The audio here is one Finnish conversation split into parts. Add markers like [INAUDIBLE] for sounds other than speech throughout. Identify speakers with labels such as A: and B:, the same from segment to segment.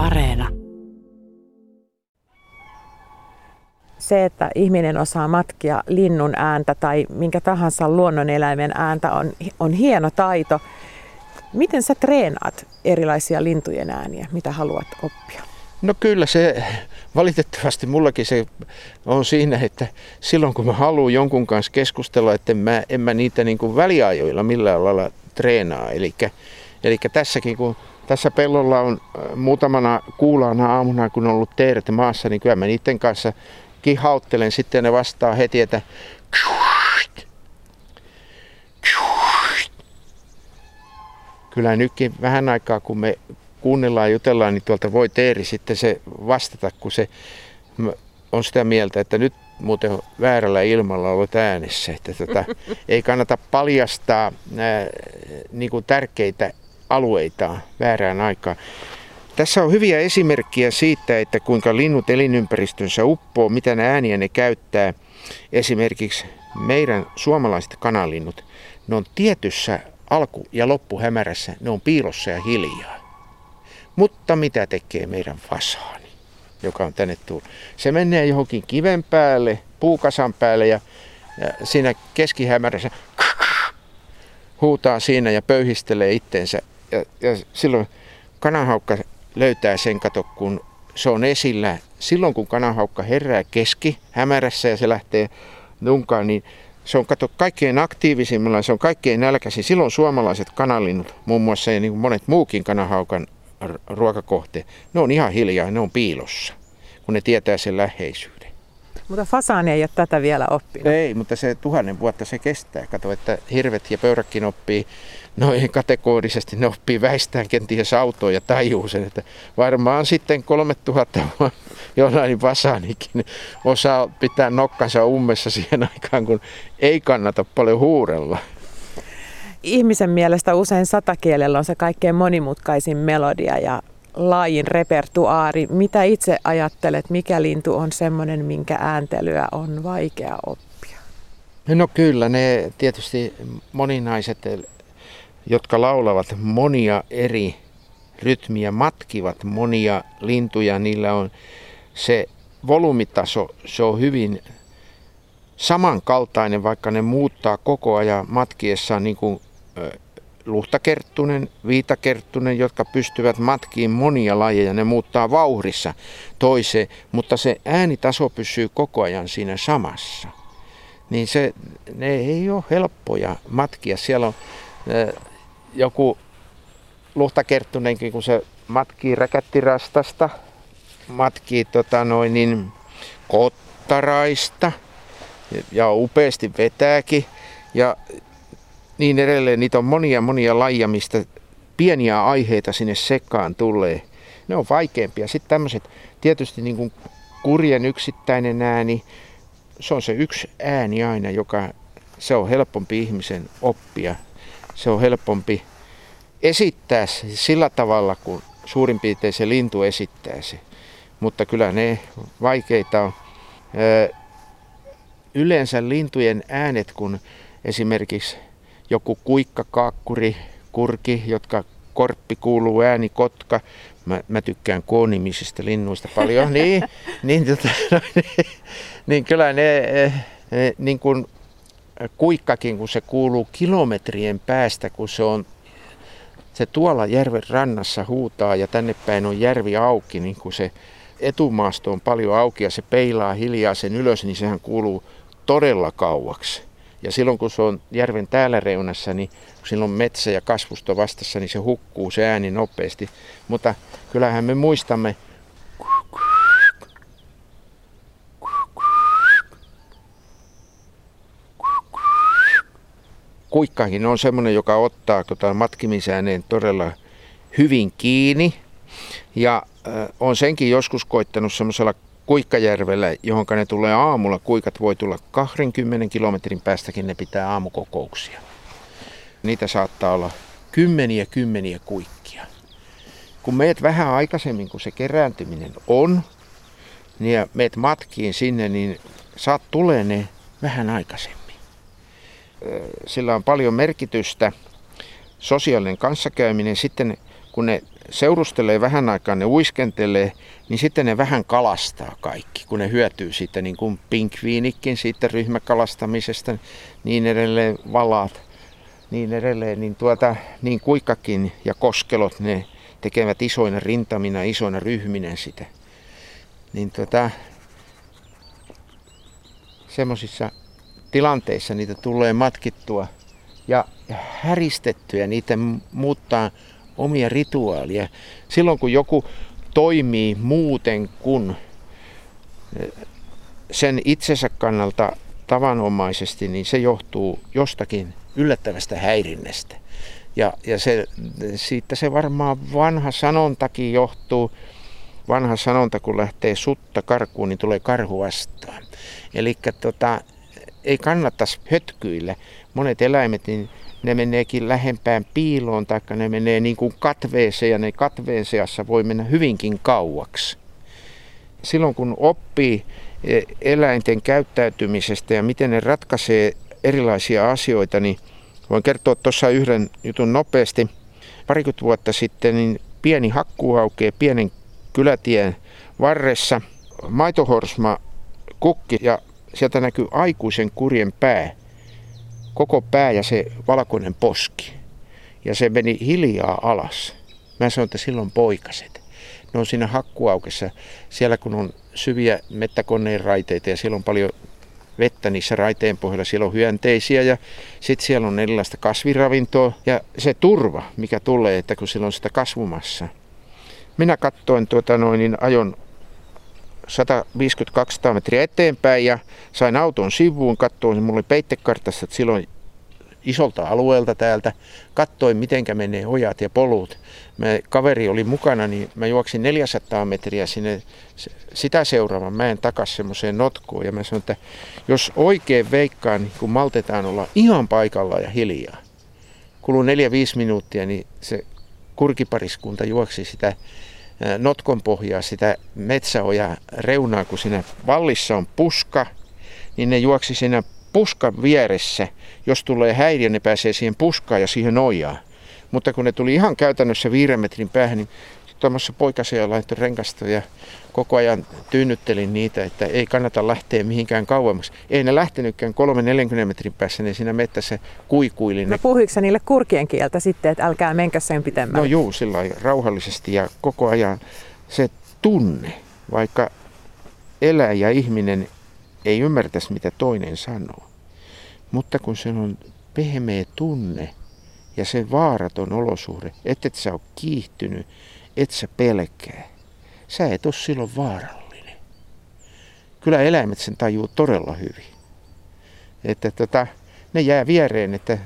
A: Areena. Se, että ihminen osaa matkia linnun ääntä tai minkä tahansa luonnoneläimen ääntä on, on hieno taito. Miten sä treenaat erilaisia lintujen ääniä? Mitä haluat oppia?
B: No kyllä se, valitettavasti mullakin se on siinä, että silloin kun mä haluan jonkun kanssa keskustella, että en mä, en mä niitä niin kuin väliajoilla millään lailla treenaa. Eli tässäkin kun tässä pellolla on äh, muutamana kuulaana aamuna, kun on ollut teeret maassa, niin kyllä mä niiden kanssa kihauttelen. Sitten ne vastaa heti, että kyllä nytkin vähän aikaa, kun me kuunnellaan ja jutellaan, niin tuolta voi Teeri sitten se vastata, kun se on sitä mieltä, että nyt muuten väärällä ilmalla olet äänessä. Että tota, ei kannata paljastaa ää, niin kuin tärkeitä alueita väärään aikaan. Tässä on hyviä esimerkkejä siitä, että kuinka linnut elinympäristönsä uppoo, mitä ne ääniä ne käyttää. Esimerkiksi meidän suomalaiset kanalinnut, ne on tietyssä alku- ja loppuhämärässä, ne on piilossa ja hiljaa. Mutta mitä tekee meidän fasaani, joka on tänne tullut? Se menee johonkin kiven päälle, puukasan päälle ja, ja siinä keskihämärässä [LAUGHS] huutaa siinä ja pöyhistelee itteensä. Ja, ja silloin kananhaukka löytää sen kato, kun se on esillä. Silloin kun kananhaukka herää keski hämärässä ja se lähtee nunkaan, niin se on kato kaikkein aktiivisimmilla, se on kaikkein nälkäisin. Silloin suomalaiset kanalinnut, muun muassa ja niin kuin monet muukin kananhaukan ruokakohteet, ne on ihan hiljaa, ne on piilossa, kun ne tietää sen läheisyyden.
A: Mutta fasaani ei ole tätä vielä oppinut.
B: Ei, mutta se tuhannen vuotta se kestää. Kato, että hirvet ja pöyräkin oppii noin kategorisesti, ne oppii väistään kenties autoa ja tajuu sen, että varmaan sitten 3000 jollain fasaanikin osaa pitää nokkansa ummessa siihen aikaan, kun ei kannata paljon huurella
A: ihmisen mielestä usein satakielellä on se kaikkein monimutkaisin melodia ja laajin repertuaari. Mitä itse ajattelet, mikä lintu on semmoinen, minkä ääntelyä on vaikea oppia?
B: No kyllä, ne tietysti moninaiset, jotka laulavat monia eri rytmiä, matkivat monia lintuja, niillä on se volumitaso, se on hyvin samankaltainen, vaikka ne muuttaa koko ajan matkiessaan niin kuin luhtakerttunen, viitakerttunen, jotka pystyvät matkiin monia lajeja. Ne muuttaa vauhdissa toiseen, mutta se äänitaso pysyy koko ajan siinä samassa. Niin se, ne ei ole helppoja matkia. Siellä on äh, joku luhtakerttunenkin, kun se matkii räkättirastasta, matkii tota noin, niin kottaraista ja upeasti vetääkin. Ja niin edelleen. Niitä on monia monia lajia, mistä pieniä aiheita sinne sekaan tulee. Ne on vaikeampia. Sitten tämmöiset tietysti niin kuin kurjen yksittäinen ääni, se on se yksi ääni aina, joka se on helpompi ihmisen oppia. Se on helpompi esittää sillä tavalla, kun suurin piirtein se lintu esittää se. Mutta kyllä ne vaikeita on. Yleensä lintujen äänet, kun esimerkiksi joku kuikka, kaakkuri, kurki, jotka korppi kuuluu ääni, kotka. Mä, mä tykkään koonimisista linnuista paljon, [LAUGHS] niin, niin, tota, niin, niin kyllä ne, ne niin kuin kuikkakin, kun se kuuluu kilometrien päästä, kun se on se tuolla järven rannassa huutaa ja tänne päin on järvi auki, niin kun se etumaasto on paljon auki ja se peilaa hiljaa sen ylös, niin sehän kuuluu todella kauaksi. Ja silloin kun se on järven täällä reunassa, niin kun silloin metsä ja kasvusto vastassa, niin se hukkuu se ääni nopeasti. Mutta kyllähän me muistamme, kuikkakin on semmoinen, joka ottaa tota matkimisääneen todella hyvin kiinni. Ja äh, on senkin joskus koittanut semmoisella Kuikkajärvellä, johon ne tulee aamulla. Kuikat voi tulla 20 kilometrin päästäkin, ne pitää aamukokouksia. Niitä saattaa olla kymmeniä kymmeniä kuikkia. Kun meet vähän aikaisemmin, kun se kerääntyminen on, niin ja meet matkiin sinne, niin saat tulee ne vähän aikaisemmin. Sillä on paljon merkitystä. Sosiaalinen kanssakäyminen, sitten kun ne seurustelee vähän aikaa, ne uiskentelee, niin sitten ne vähän kalastaa kaikki, kun ne hyötyy siitä, niin kuin pinkviinikin siitä ryhmäkalastamisesta, niin edelleen valaat, niin edelleen, niin, tuota, niin kuikkakin ja koskelot, ne tekevät isoina rintamina, isoina ryhminä sitä. Niin tuota, semmoisissa tilanteissa niitä tulee matkittua ja häristettyä, niitä muuttaa omia rituaalia. Silloin kun joku toimii muuten kuin eh, sen itsensä kannalta tavanomaisesti, niin se johtuu jostakin yllättävästä häirinnästä. Ja, ja se, siitä se varmaan vanha sanontakin johtuu. Vanha sanonta, kun lähtee sutta karkuun, niin tulee karhu vastaan. Eli tota, ei kannattaisi hötkyillä. Monet eläimet, niin ne meneekin lähempään piiloon, tai ne menee niin kuin katveeseen, ja ne katveen seassa voi mennä hyvinkin kauaksi. Silloin kun oppii e, eläinten käyttäytymisestä ja miten ne ratkaisee erilaisia asioita, niin voin kertoa tuossa yhden jutun nopeasti. Parikymmentä vuotta sitten niin pieni hakkuu aukeaa pienen kylätien varressa. Maitohorsma kukki ja sieltä näkyy aikuisen kurjen pää koko pää ja se valkoinen poski. Ja se meni hiljaa alas. Mä sanoin, että silloin poikaset. Ne on siinä hakkuaukessa, siellä kun on syviä mettäkoneen raiteita ja siellä on paljon vettä niissä raiteen pohjalla. Siellä on hyönteisiä ja sitten siellä on erilaista kasviravintoa ja se turva, mikä tulee, että kun siellä on sitä kasvumassa. Minä katsoin tuota noin, niin ajon 150-200 metriä eteenpäin ja sain auton sivuun, katsoin, mulla oli peittekartassa, silloin isolta alueelta täältä, katsoin mitenkä menee ojat ja polut. Mä, kaveri oli mukana, niin mä juoksin 400 metriä sinne sitä seuraavan mäen takas semmoiseen notkoon. Ja mä sanoin, että jos oikein veikkaan, niin kun maltetaan olla ihan paikalla ja hiljaa, kuluu 4-5 minuuttia, niin se kurkipariskunta juoksi sitä notkon pohjaa sitä metsäoja reunaa, kun siinä vallissa on puska, niin ne juoksi siinä puskan vieressä. Jos tulee häiriö, ne pääsee siihen puskaan ja siihen ojaan. Mutta kun ne tuli ihan käytännössä viiden metrin päähän, niin tuommoissa poikasia laittoi renkasta ja koko ajan tyynnyttelin niitä, että ei kannata lähteä mihinkään kauemmaksi. Ei ne lähtenytkään 3-40 metrin päässä, ne siinä mettässä kuikuili.
A: No puhuiko niille kurkien kieltä sitten, että älkää menkö sen pitemmälle?
B: No juu, sillä rauhallisesti ja koko ajan se tunne, vaikka eläjä ja ihminen ei ymmärtäisi mitä toinen sanoo. Mutta kun se on pehmeä tunne ja se vaaraton olosuhde, että et sä ole kiihtynyt, et sä pelkää, sä et ole silloin vaarallinen. Kyllä eläimet sen tajuu todella hyvin. Että tota, ne jää viereen, että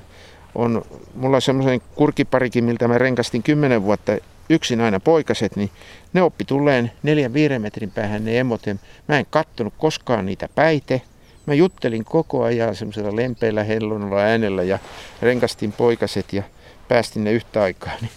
B: on, mulla on semmoisen kurkiparikin, miltä mä renkastin kymmenen vuotta yksin aina poikaset, niin ne oppi tulleen neljän viiden metrin päähän ne emot. Mä en kattonut koskaan niitä päite. Mä juttelin koko ajan semmoisella lempeillä hellunalla äänellä ja renkastin poikaset ja päästin ne yhtä aikaa. Niin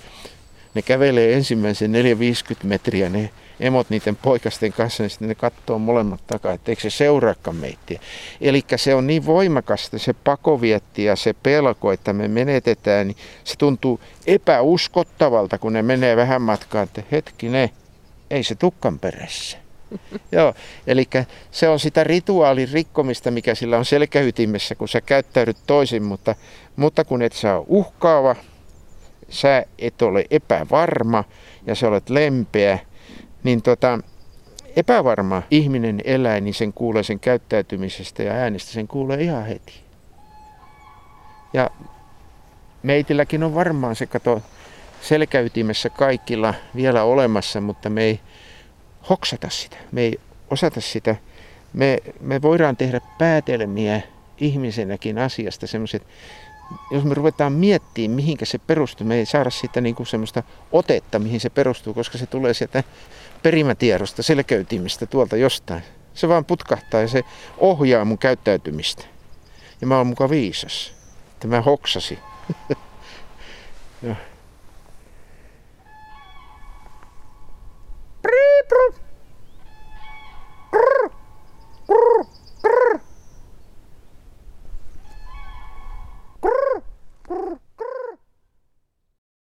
B: ne kävelee ensimmäisen 450 metriä ne emot niiden poikasten kanssa, niin sitten ne katsoo molemmat takaa, että eikö se seuraakaan meitä. Eli se on niin voimakasta se pakovietti ja se pelko, että me menetetään, niin se tuntuu epäuskottavalta, kun ne menee vähän matkaa, että hetkinen, ei se tukkan perässä. [LAUGHS] Joo, eli se on sitä rituaalin rikkomista, mikä sillä on selkäytimessä, kun sä käyttäydyt toisin, mutta, mutta kun et saa uhkaava, sä et ole epävarma ja sä olet lempeä, niin tota, epävarma ihminen eläin, niin sen kuulee sen käyttäytymisestä ja äänestä, sen kuulee ihan heti. Ja meitilläkin on varmaan se kato selkäytimessä kaikilla vielä olemassa, mutta me ei hoksata sitä, me ei osata sitä. Me, me voidaan tehdä päätelmiä ihmisenäkin asiasta semmoiset jos me ruvetaan miettimään, mihinkä se perustuu, me ei saada siitä niin kuin semmoista otetta, mihin se perustuu, koska se tulee sieltä perimätiedosta, selkeytimistä tuolta jostain. Se vaan putkahtaa ja se ohjaa mun käyttäytymistä. Ja mä oon muka viisas. Tämä hoksasi. [LAUGHS] Joo.